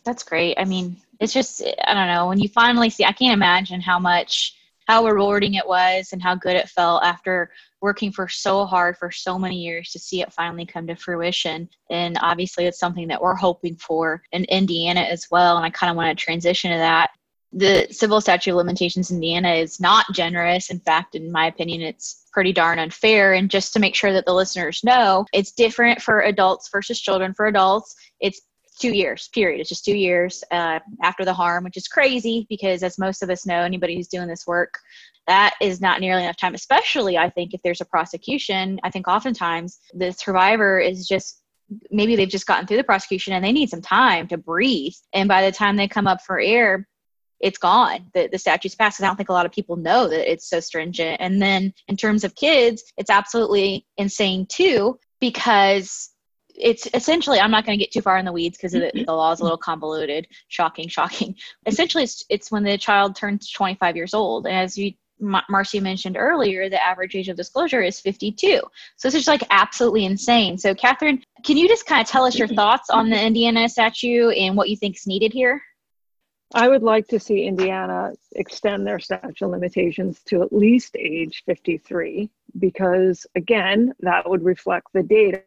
That's great. I mean, it's just I don't know when you finally see. I can't imagine how much how rewarding it was and how good it felt after working for so hard for so many years to see it finally come to fruition. And obviously, it's something that we're hoping for in Indiana as well. And I kind of want to transition to that. The civil statute of limitations in Indiana is not generous. In fact, in my opinion, it's pretty darn unfair. And just to make sure that the listeners know, it's different for adults versus children. For adults, it's two years period. It's just two years uh, after the harm which is crazy because as most of us know anybody who's doing this work that is not nearly enough time especially i think if there's a prosecution. I think oftentimes the survivor is just maybe they've just gotten through the prosecution and they need some time to breathe. And by the time they come up for air it's gone. The, the statute's passed. I don't think a lot of people know that it's so stringent. And then in terms of kids it's absolutely insane too because it's essentially i'm not going to get too far in the weeds because the, the law is a little convoluted shocking shocking essentially it's, it's when the child turns 25 years old and as you Marci mentioned earlier, the average age of disclosure is 52. So this is like absolutely insane. So, Kathryn, can you just kind of tell us your thoughts on the Indiana statute and what you think is needed here? I would like to see Indiana extend their statute limitations to at least age 53, because again, that would reflect the data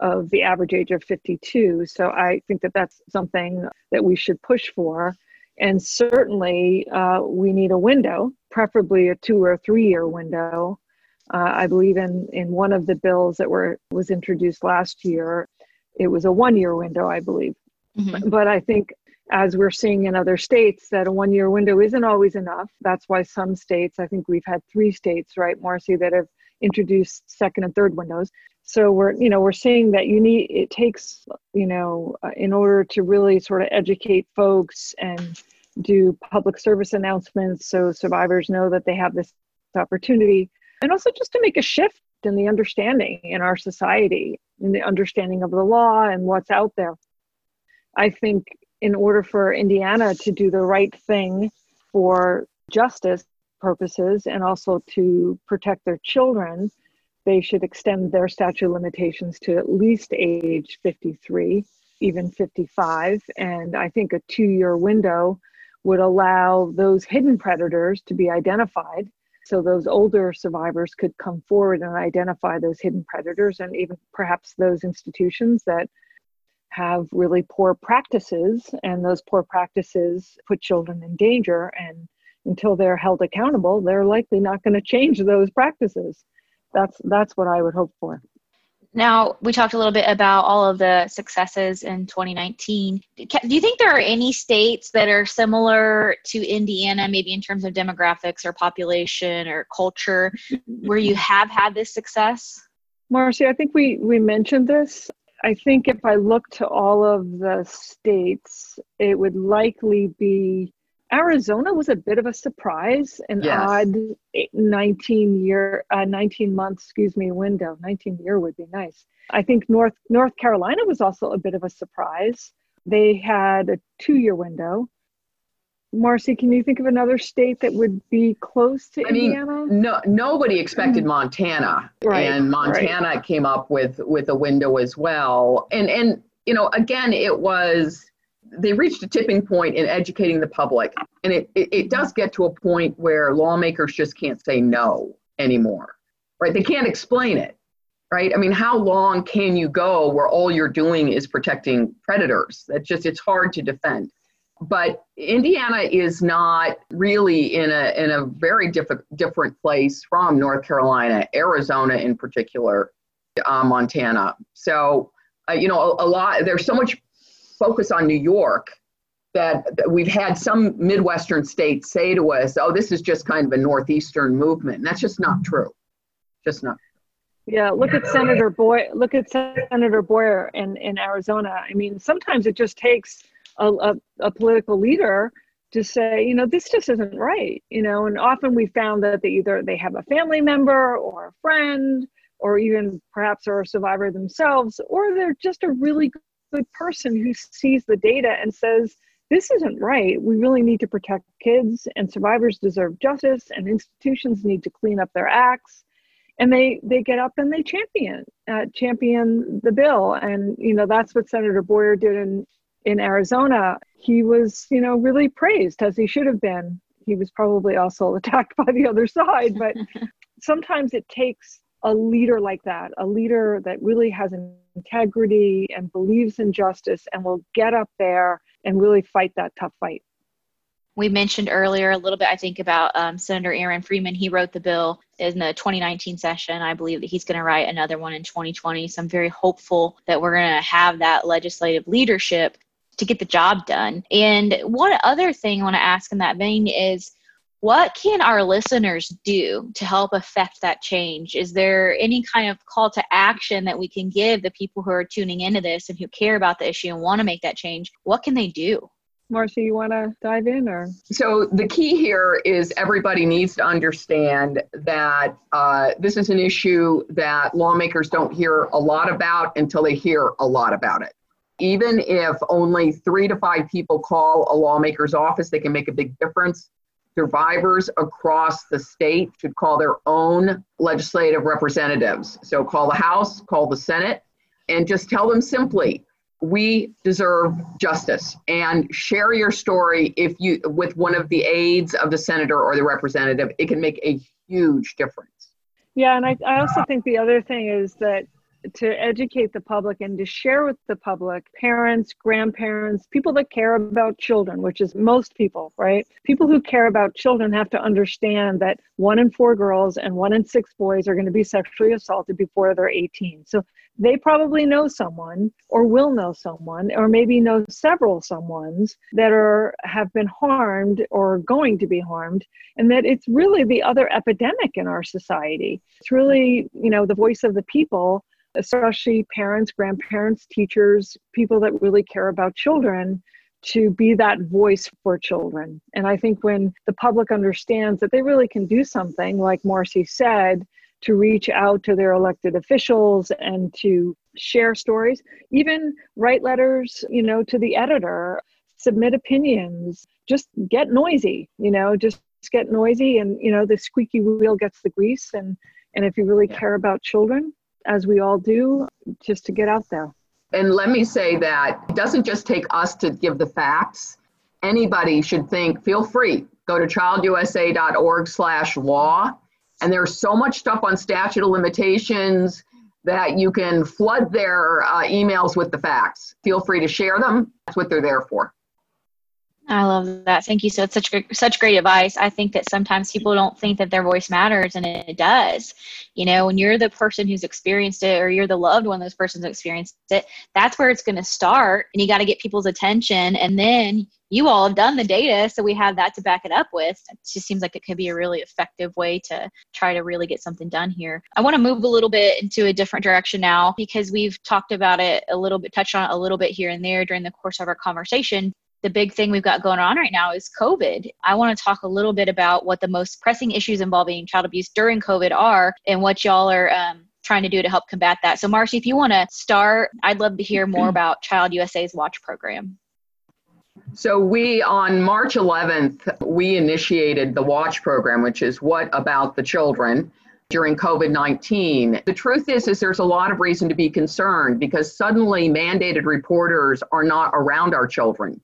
of the average age of 52. So I think that that's something that we should push for. And certainly, uh, we need a window, preferably a two or three year window. Uh, I believe in, in one of the bills that were was introduced last year, it was a one year window, I believe. Mm-hmm. But I think as we're seeing in other states, that a one year window isn't always enough. That's why some states, I think we've had three states, right, Marci, that have introduced second and third windows. So we're you know we're seeing that you need it takes you know uh, in order to really sort of educate folks and do public service announcements so survivors know that they have this opportunity. And also just to make a shift in the understanding in our society in the understanding of the law and what's out there. I think in order for indiana to do the right thing for justice purposes and also to protect their children they should extend their statute limitations to at least age 53, even 55. And I think a two year window would allow those hidden predators to be identified. So those older survivors could come forward and identify those hidden predators and even perhaps those institutions that have really poor practices and those poor practices put children in danger and until they're held accountable they're likely not going to change those practices that's that's what I would hope for. Now, we talked a little bit about all of the successes in 2019. Do you think there are any states that are similar to Indiana, maybe in terms of demographics or population or culture, where you have had this success? Marci, I think we, we mentioned this. I think if I look to all of the states, it would likely be Arizona was a bit of a surprise, an yes. odd 19 year, uh, 19 month, excuse me, window. 19 year would be nice. I think North North Carolina was also a bit of a surprise. They had a two year window. Marci, can you think of another state that would be close to I mean, Indiana? no, nobody expected Montana, Right, and Montana came up with with a window as well. And and you know, again, it was they reached a tipping point in educating the public, and it it, it does get to a point where lawmakers just can't say no anymore, right? They can't explain it, right? I mean, how long can you go where all you're doing is protecting predators? That just it's hard to defend but Indiana is not really in a in a very different different place from North Carolina, Arizona in particular, uh, Montana. So uh, you know a, a, lot. There's so much focus on New York that, that, we've had some Midwestern states say to us, "Oh, this is just kind of a northeastern movement." And that's just not true. Just not. Yeah, look at Senator Boy. Look at Senator Boyer in in Arizona. I mean, sometimes it just takes a, a, a, political leader to say, you know, this just isn't right, you know, and often we found that they either they have a family member or a friend or even perhaps are a survivor themselves, or they're just a really good person who sees the data and says, this isn't right. We really need to protect kids and survivors deserve justice and institutions need to clean up their acts. And they, they get up and they champion, uh, champion the bill. And, you know, that's what Senator Boyer did in, in Arizona, he was, you know, really praised as he should have been. He was probably also [LAUGHS] attacked by the other side, but [LAUGHS] sometimes it takes a leader like that, a leader that really has integrity and believes in justice and will get up there and really fight that tough fight. We mentioned earlier a little bit, I think, about um, Senator Aaron Freeman. He wrote the bill in the 2019 session. I believe that he's going to write another one in 2020. So I'm very hopeful that we're going to have that legislative leadership to get the job done. And one other thing I want to ask in that vein is what can our listeners do to help affect that change? Is there any kind of call to action that we can give the people who are tuning into this and who care about the issue and want to make that change? What can they do? Marci, you want to dive in or? So the key here is everybody needs to understand that uh, this is an issue that lawmakers don't hear a lot about until they hear a lot about it even if only three to five people call a lawmaker's office, they can make a big difference. Survivors across the state should call their own legislative representatives. So call the House, call the Senate, and just tell them simply, we deserve justice. And share your story if you with one of the aides of the senator or the representative. It can make a huge difference. Yeah and I, I also think the other thing is that to educate the public and to share with the public parents grandparents people that care about children which is most people right? People who care about children have to understand that one in four girls and one in six boys are going to be sexually assaulted before they're 18 so they probably know someone or will know someone or maybe know several someones that are have been harmed or going to be harmed and that it's really the other epidemic in our society. It's really you know the voice of the people especially parents, grandparents, teachers, people that really care about children to be that voice for children. And I think when the public understands that they really can do something, like Marci said, to reach out to their elected officials and to share stories, even write letters, you know, to the editor, submit opinions, just get noisy, you know, just get noisy and you know the squeaky wheel gets the grease and and if you really care about children as we all do, just to get out there. And let me say that it doesn't just take us to give the facts. Anybody should think, feel free, go to childusa.org slash law. And there's so much stuff on statute of limitations that you can flood their uh, emails with the facts. Feel free to share them. That's what they're there for. I love that. Thank you. So it's such such great advice. I think that sometimes people don't think that their voice matters, and it does. You know, when you're the person who's experienced it, or you're the loved one those persons experienced it, that's where it's going to start. And you got to get people's attention, and then you all have done the data, so we have that to back it up with. It just seems like it could be a really effective way to try to really get something done here. I want to move a little bit into a different direction now because we've talked about it a little bit, touched on it a little bit here and there during the course of our conversation the big thing we've got going on right now is COVID. I want to talk a little bit about what the most pressing issues involving child abuse during COVID are and what y'all are um, trying to do to help combat that. So, Marci, if you want to start, I'd love to hear more about Child USA's Watch program. So we on March 11th, we initiated the Watch program, which is what about the children during COVID-19. The truth is is there's a lot of reason to be concerned because suddenly mandated reporters are not around our children.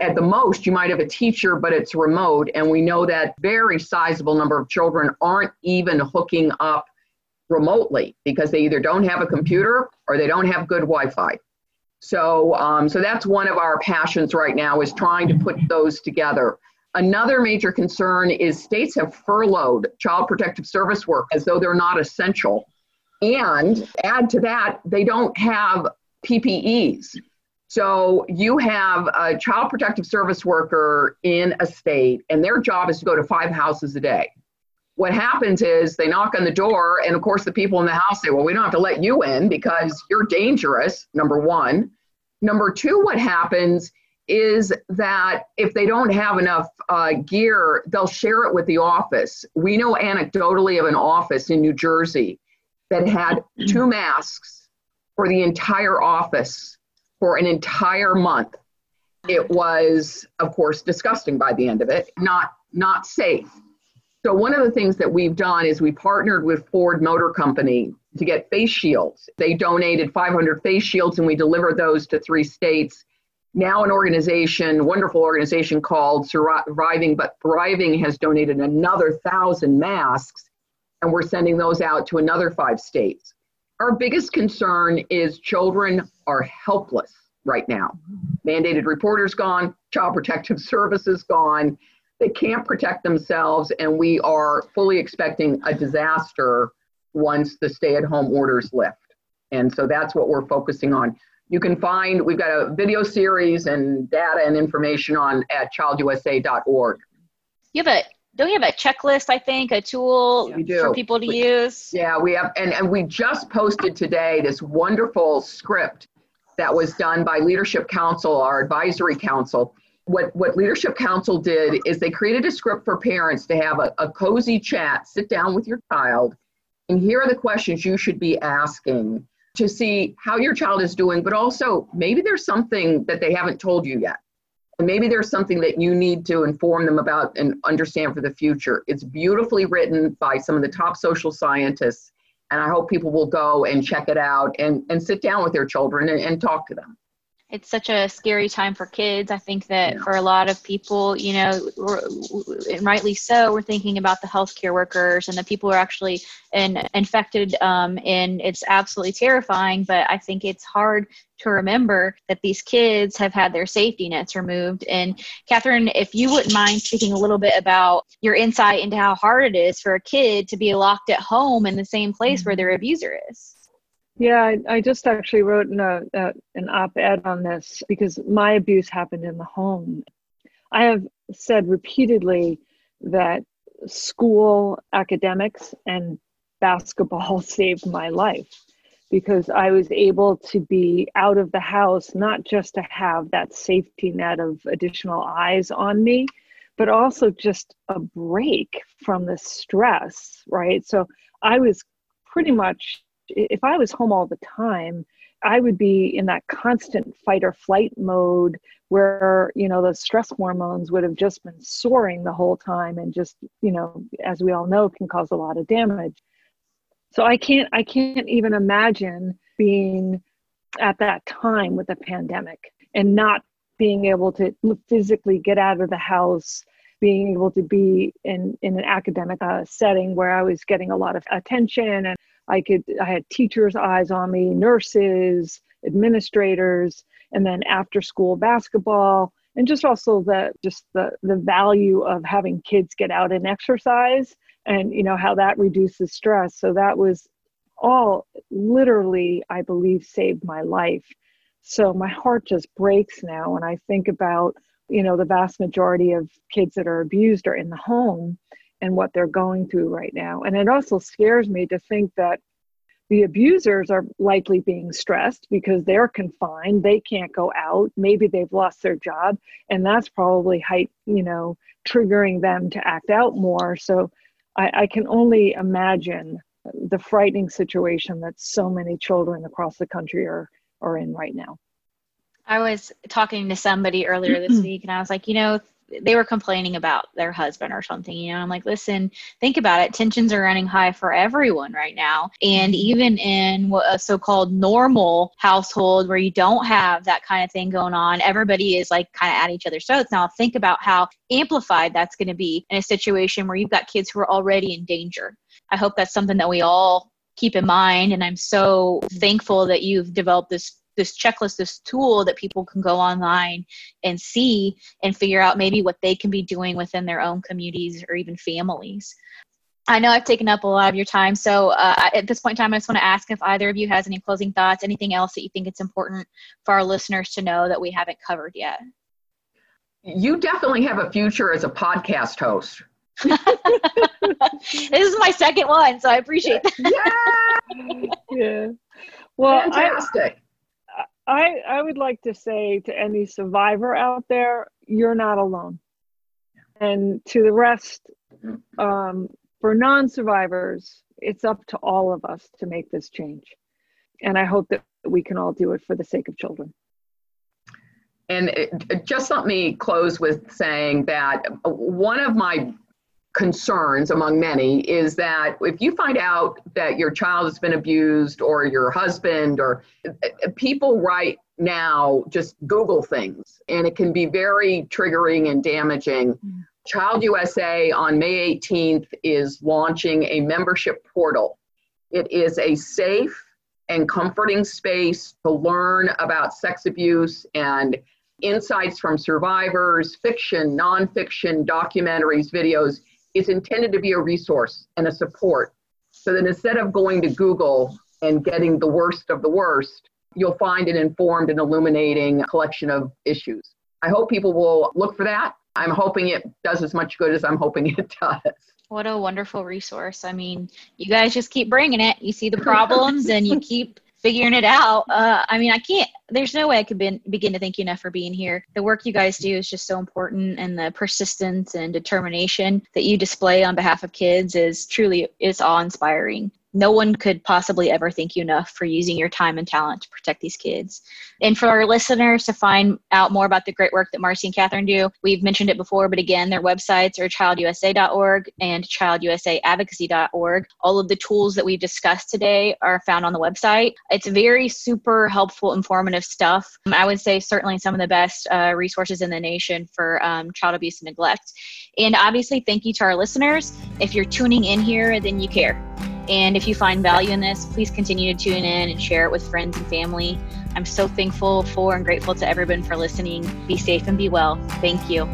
At the most, you might have a teacher, but it's remote. And we know that very sizable number of children aren't even hooking up remotely because they either don't have a computer or they don't have good Wi-Fi. So, um, so that's one of our passions right now is trying to put those together. Another major concern is states have furloughed child protective service work as though they're not essential. And add to that, they don't have PPEs. So you have a child protective service worker in a state, and their job is to go to five houses a day. What happens is they knock on the door, and of course, the people in the house say, Well, we don't have to let you in because you're dangerous, number one. Number two, what happens is that if they don't have enough uh, gear, they'll share it with the office. We know anecdotally of an office in New Jersey that had two masks for the entire office for an entire month. It was, of course, disgusting by the end of it, not not safe. So one of the things that we've done is we partnered with Ford Motor Company to get face shields. They donated 500 face shields and we delivered those to three states. Now an organization, wonderful organization called Surviving But Thriving has donated another 1,000 masks and we're sending those out to another five states. Our biggest concern is children are helpless right now. Mandated reporters gone, child protective services gone. They can't protect themselves, and we are fully expecting a disaster once the stay at home orders lift. And so that's what we're focusing on. You can find, we've got a video series and data and information on at childusa.org. You have a don't you have a checklist i think a tool for people to we, use? Yeah we have and, and we just posted today this wonderful script that was done by leadership council our advisory council. What what leadership council did is they created a script for parents to have a, a cozy chat sit down with your child and here are the questions you should be asking to see how your child is doing but also maybe there's something that they haven't told you yet and maybe there's something that you need to inform them about and understand for the future. It's beautifully written by some of the top social scientists, and I hope people will go and check it out and, and sit down with their children and, and talk to them it's such a scary time for kids. I think that for a lot of people, you know, and rightly so, we're thinking about the healthcare workers and the people who are actually in, infected, um, and it's absolutely terrifying. But I think it's hard to remember that these kids have had their safety nets removed. And Kathryn, if you wouldn't mind speaking a little bit about your insight into how hard it is for a kid to be locked at home in the same place where their abuser is. Yeah, I, I just actually wrote an, an op ed on this because my abuse happened in the home. I have said repeatedly that school academics and basketball [LAUGHS] saved my life because I was able to be out of the house, not just to have that safety net of additional eyes on me, but also just a break from the stress, right? So I was pretty much if I was home all the time, I would be in that constant fight or flight mode where, you know, the stress hormones would have just been soaring the whole time and just, you know, as we all know, can cause a lot of damage. So I can't I can't even imagine being at that time with a pandemic and not being able to physically get out of the house being able to be in in an academic uh, setting where I was getting a lot of attention and I could I had teachers' eyes on me, nurses, administrators, and then after school basketball, and just also the just the the value of having kids get out and exercise, and you know how that reduces stress. So that was all literally, I believe, saved my life. So my heart just breaks now when I think about you know the vast majority of kids that are abused are in the home and what they're going through right now. And it also scares me to think that the abusers are likely being stressed because they're confined they can't go out maybe they've lost their job and that's probably height you know triggering them to act out more so I, I, can only imagine the frightening situation that so many children across the country are are in right now I was talking to somebody earlier this [CLEARS THROAT] week and I was like, you know, they were complaining about their husband or something you know i'm like listen think about it. Tensions are running high for everyone right now. And mm-hmm. even in a so-called normal household where you don't have that kind of thing going on everybody is like kind of at each other's throats. Now think about how amplified that's going to be in a situation where you've got kids who are already in danger. I hope that's something that we all keep in mind and i'm so mm-hmm. thankful that you've developed this this checklist, this tool that people can go online and see and figure out maybe what they can be doing within their own communities or even families. I know I've taken up a lot of your time, so uh, at this point in time, I just want to ask if either of you has any closing thoughts, anything else that you think it's important for our listeners to know that we haven't covered yet. You definitely have a future as a podcast host. [LAUGHS] [LAUGHS] this is my second one, so I appreciate that. Yeah. yeah. Well, fantastic. I, I I would like to say to any survivor out there, you're not alone. And to the rest, um, for non survivors, it's up to all of us to make this change. And I hope that we can all do it for the sake of children. And it, just let me close with saying that one of my concerns among many is that if you find out that your child has been abused or your husband or people right now just google things and it can be very triggering and damaging mm. child usa on may 18th is launching a membership portal it is a safe and comforting space to learn about sex abuse and insights from survivors fiction nonfiction documentaries videos is intended to be a resource and a support. So that instead of going to Google and getting the worst of the worst, you'll find an informed and illuminating collection of issues. I hope people will look for that. I'm hoping it does as much good as I'm hoping [LAUGHS] it does. What a wonderful resource. I mean, you guys just keep bringing it. You see the problems and you [LAUGHS] keep figuring it out. Uh, I mean, I can't, there's no way I could be, begin to thank you enough for being here. The work you guys do is just so important and the persistence and determination that you display on behalf of kids is truly, is awe inspiring no one could possibly ever thank you enough for using your time and talent to protect these kids. And for our listeners to find out more about the great work that Marci and Kathryn do, we've mentioned it before, but again, their websites are childusa.org and childusaadvocacy.org. All of the tools that we've discussed today are found on the website. It's very super helpful, informative stuff. I would say certainly some of the best uh, resources in the nation for um, child abuse and neglect. And obviously, thank you to our listeners. If you're tuning in here, then you care. And if you find value in this, please continue to tune in and share it with friends and family. I'm so thankful for and grateful to everyone for listening. Be safe and be well. Thank you.